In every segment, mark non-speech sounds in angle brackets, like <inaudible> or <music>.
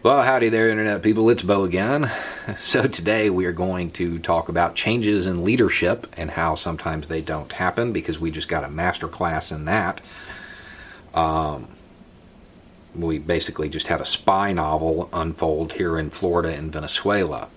Well, howdy there, Internet people. It's Beau again. <laughs> So, today we are going to talk about changes in leadership and how sometimes they don't happen because we just got a master class in that. Um, we basically just had a spy novel unfold here in Florida and Venezuela.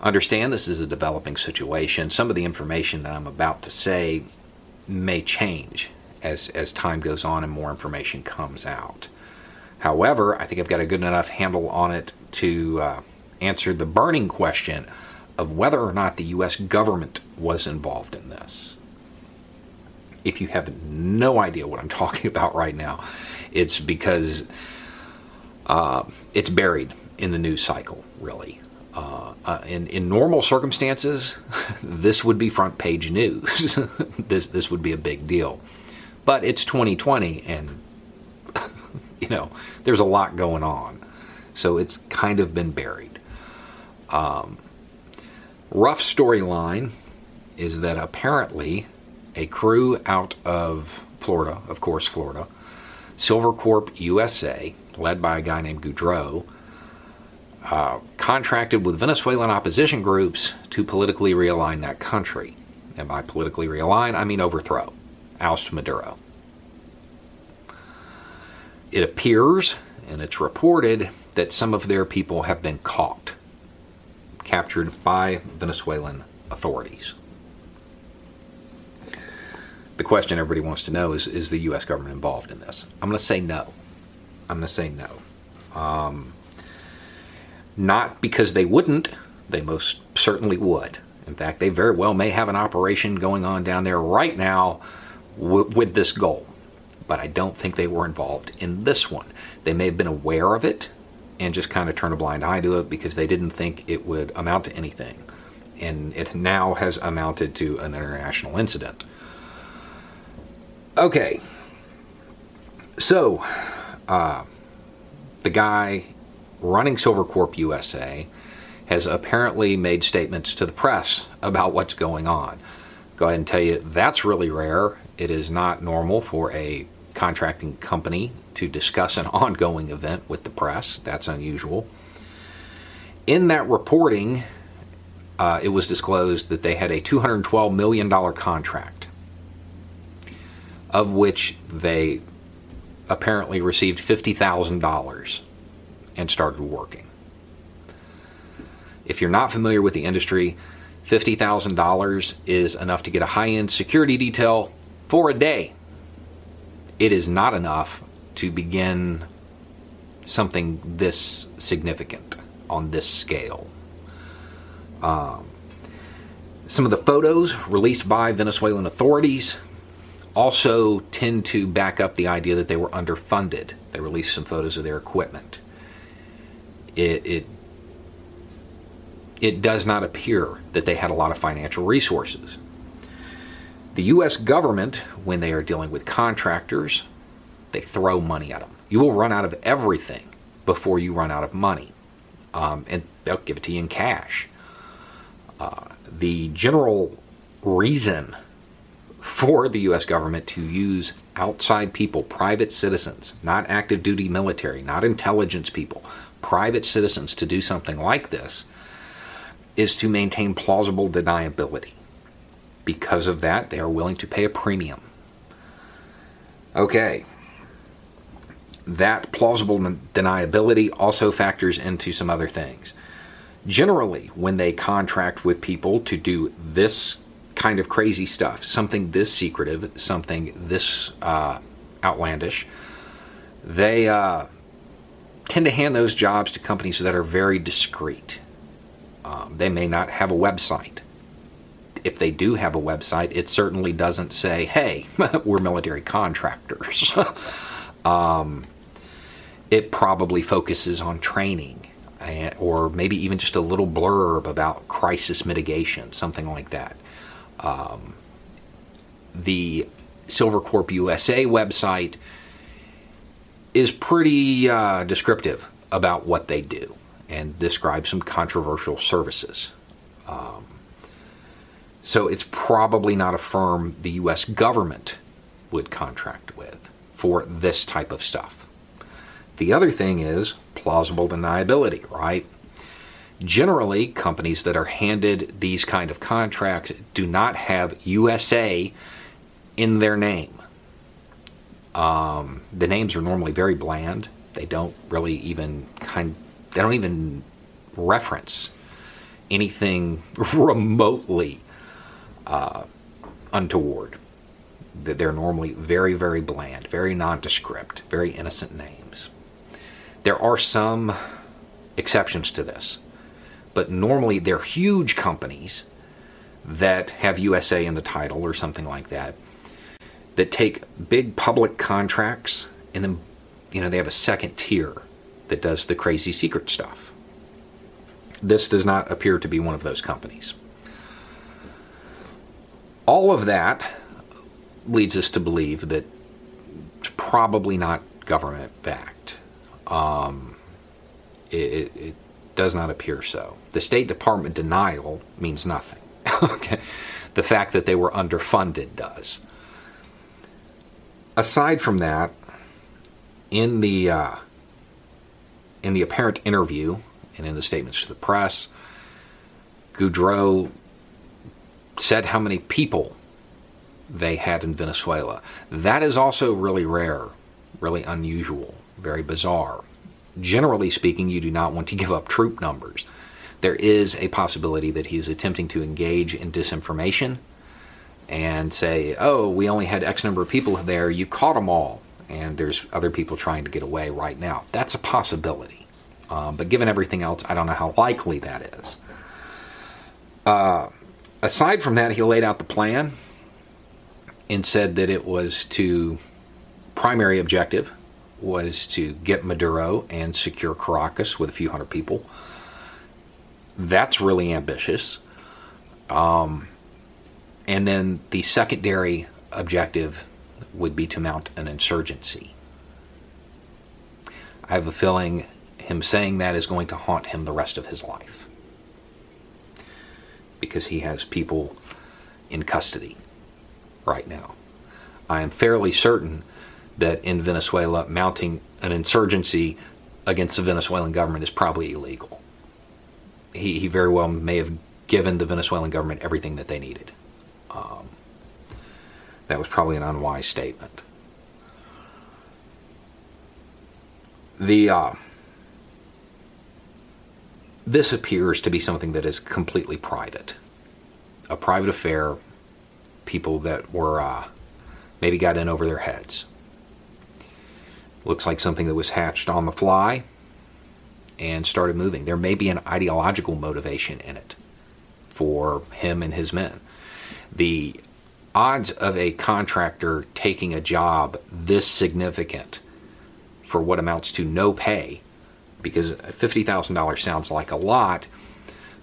Understand this is a developing situation. Some of the information that I'm about to say may change as, as time goes on and more information comes out. However, I think I've got a good enough handle on it to uh, answer the burning question of whether or not the U.S. government was involved in this. If you have no idea what I'm <laughs> talking about right now, it's because uh, it's buried in the news cycle, really. Uh, uh, in, in normal circumstances, <laughs> this would be front page news. <laughs> this, this would be a big deal. But it's 2020, and you know, there's a lot going on. So it's kind of been buried. Um, rough storyline is that apparently a crew out of Florida, of course, Florida, Silvercorp USA, led by a guy named Goudreau, uh, contracted with Venezuelan opposition groups to politically realign that country. And by politically realign, I mean overthrow, oust Maduro it appears and it's reported that some of their people have been caught, captured by Venezuelan authorities. The question everybody wants to know is Is the U.S. government involved in this? I'm going to say no. I'm going to say no. Um, not because they wouldn't, they most certainly would. In fact, they very well may have an operation going on down there right now w- with this goal but I don't think they were involved in this one. They may have been aware of it and just kind of turned a blind eye to it because they didn't think it would amount to anything. And it now has amounted to an international incident. Okay. So, uh, the guy running Silvercorp USA has apparently made statements to the press about what's going on. Go ahead and tell you that's really rare. It is not normal for a contracting company to discuss an ongoing event with the press. That's unusual. In that reporting, uh, it was disclosed that they had a $212 million contract, of which they apparently received $50,000 and started working. If you're not familiar with the industry, $50,000 is enough to get a high end security detail for a day it is not enough to begin something this significant on this scale. Um, some of the photos released by Venezuelan authorities also tend to back up the idea that they were underfunded. They released some photos of their equipment. It, it, it does not appear that they had a lot of financial resources. The U.S. government, when they are dealing with contractors, they throw money at them. You will run out of everything before you run out of money, um, and they'll give it to you in cash. Uh, the general reason for the U.S. government to use outside people, private citizens, not active duty military, not intelligence people, private citizens to do something like this, is to maintain plausible deniability. Because of that, they are willing to pay a premium. Okay. That plausible deniability also factors into some other things. Generally, when they contract with people to do this kind of crazy stuff, something this secretive, something this uh, outlandish, they uh, tend to hand those jobs to companies that are very discreet. Um, they may not have a website if they do have a website, it certainly doesn't say, hey, <laughs> we're military contractors. <laughs> um, it probably focuses on training and, or maybe even just a little blurb about crisis mitigation, something like that. Um, the Silvercorp USA website is pretty uh, descriptive about what they do and describes some controversial services. Um, so it's probably not a firm the U.S. government would contract with for this type of stuff. The other thing is plausible deniability, right? Generally, companies that are handed these kind of contracts do not have USA in their name. Um, the names are normally very bland. They don't really even kind. They don't even reference anything <laughs> remotely uh, untoward. They're normally very, very bland, very nondescript, very innocent names. There are some exceptions to this, but normally they're huge companies that have USA in the title or something like that that take big public contracts and then you know they have a second tier that does the crazy secret stuff. This does not appear to be one of those companies. All of that leads us to believe that it's probably not government backed. Um, it, it, does not appear so. The State Department denial means nothing. <laughs> okay, the fact that they were underfunded does. Aside from that, in the uh, in the apparent interview and in the statements to the press, Goudreau said how many people they had in Venezuela. That is also really rare, really unusual, very bizarre. Generally speaking, you do not want to <laughs> give up troop numbers. There is a possibility that he is attempting to engage in disinformation and say, oh, we only had X number of people there, you caught them all, and there's other people trying to get away right now. That's a possibility. Um, but given everything else, I don't know how likely that is. Uh, aside from that, he laid out the plan and said that it was to primary objective was to get Maduro and secure Caracas with a few hundred people. That's really ambitious. Um, and then the secondary objective would be to mount an insurgency. I have a feeling him saying that is going to haunt him the rest of his life because he has people in custody right now. I am fairly certain that in Venezuela, mounting an insurgency against the Venezuelan government is probably illegal. He, he very well may have given the Venezuelan government everything that they needed. Um, that was probably an unwise statement. The uh, this appears to be something that is completely private, a private affair. People that were uh, maybe got in over their heads. Looks like something that was hatched on the fly and started moving. There may be an ideological motivation in it for him and his men the odds of a contractor taking a job this significant for what amounts to no pay, because $50,000 sounds like a lot,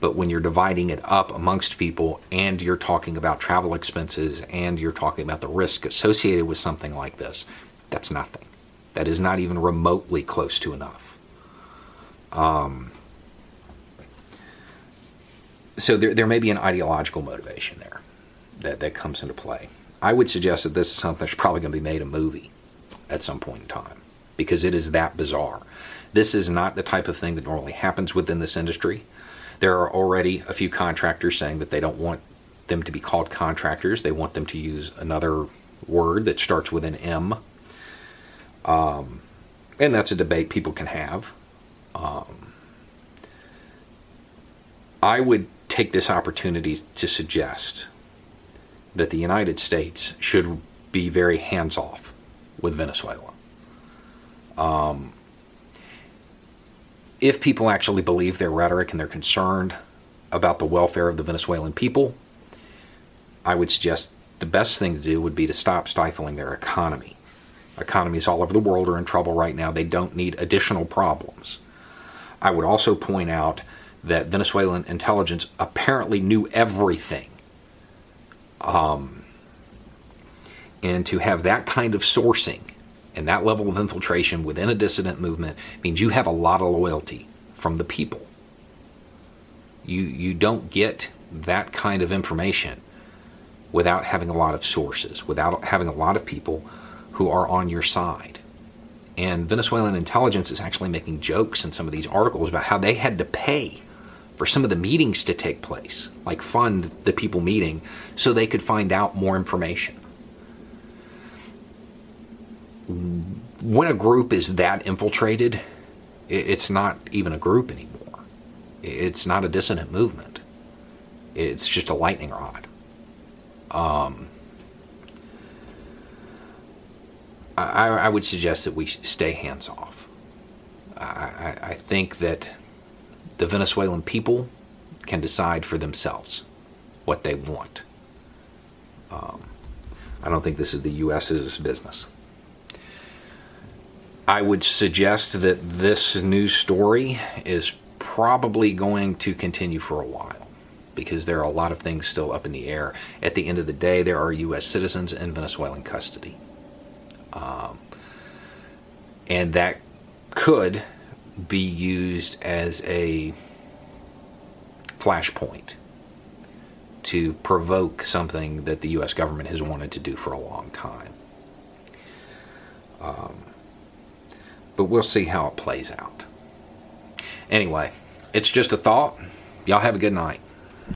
but when you're dividing it up amongst people and you're talking about travel expenses and you're talking about the risk associated with something like this, that's nothing. That is not even remotely close to enough. Um, so there, there may be an ideological motivation there that, that comes into play. I would suggest that this is something that's probably going to be made a movie at some point in time because it is that bizarre. This is not the type of thing that normally happens within this industry. There are already a few contractors saying that they don't want them to be called contractors. They want them to use another word that starts with an M. Um, and that's a debate people can have. Um, I would take this opportunity to suggest that the United States should be very hands off with Venezuela. Um, if people actually believe their rhetoric and they're concerned about the welfare of the Venezuelan people, I would suggest the best thing to do would be to stop stifling their economy. Economies all over the world are in trouble right now. They don't need additional problems. I would also point out that Venezuelan intelligence apparently knew everything. Um, and to have that kind of sourcing and that level of infiltration within a dissident movement means you have a lot of loyalty from the people. You, you don't get that kind of information without having a lot of sources, without having a lot of people who are on your side. And Venezuelan intelligence is actually making jokes in some of these articles about how they had to pay for some of the meetings to take place, like fund the people meeting so they could find out more information. When a group is that infiltrated, it's not even a group anymore. It's not a dissident movement. It's just a lightning rod. Um, I, I, would suggest that we stay hands off. I, I, think that the Venezuelan people can decide for themselves what they want. Um, I don't think this is the U.S.'s business. I would suggest that this news story is probably going to continue for a while because there are a lot of things still up in the air. At the end of the day, there are U.S. citizens in Venezuelan custody. Um, and that could be used as a flashpoint to provoke something that the U.S. government has wanted to do for a long time. Um, but we'll see how it plays out. Anyway, it's just a thought. Y'all have a good night.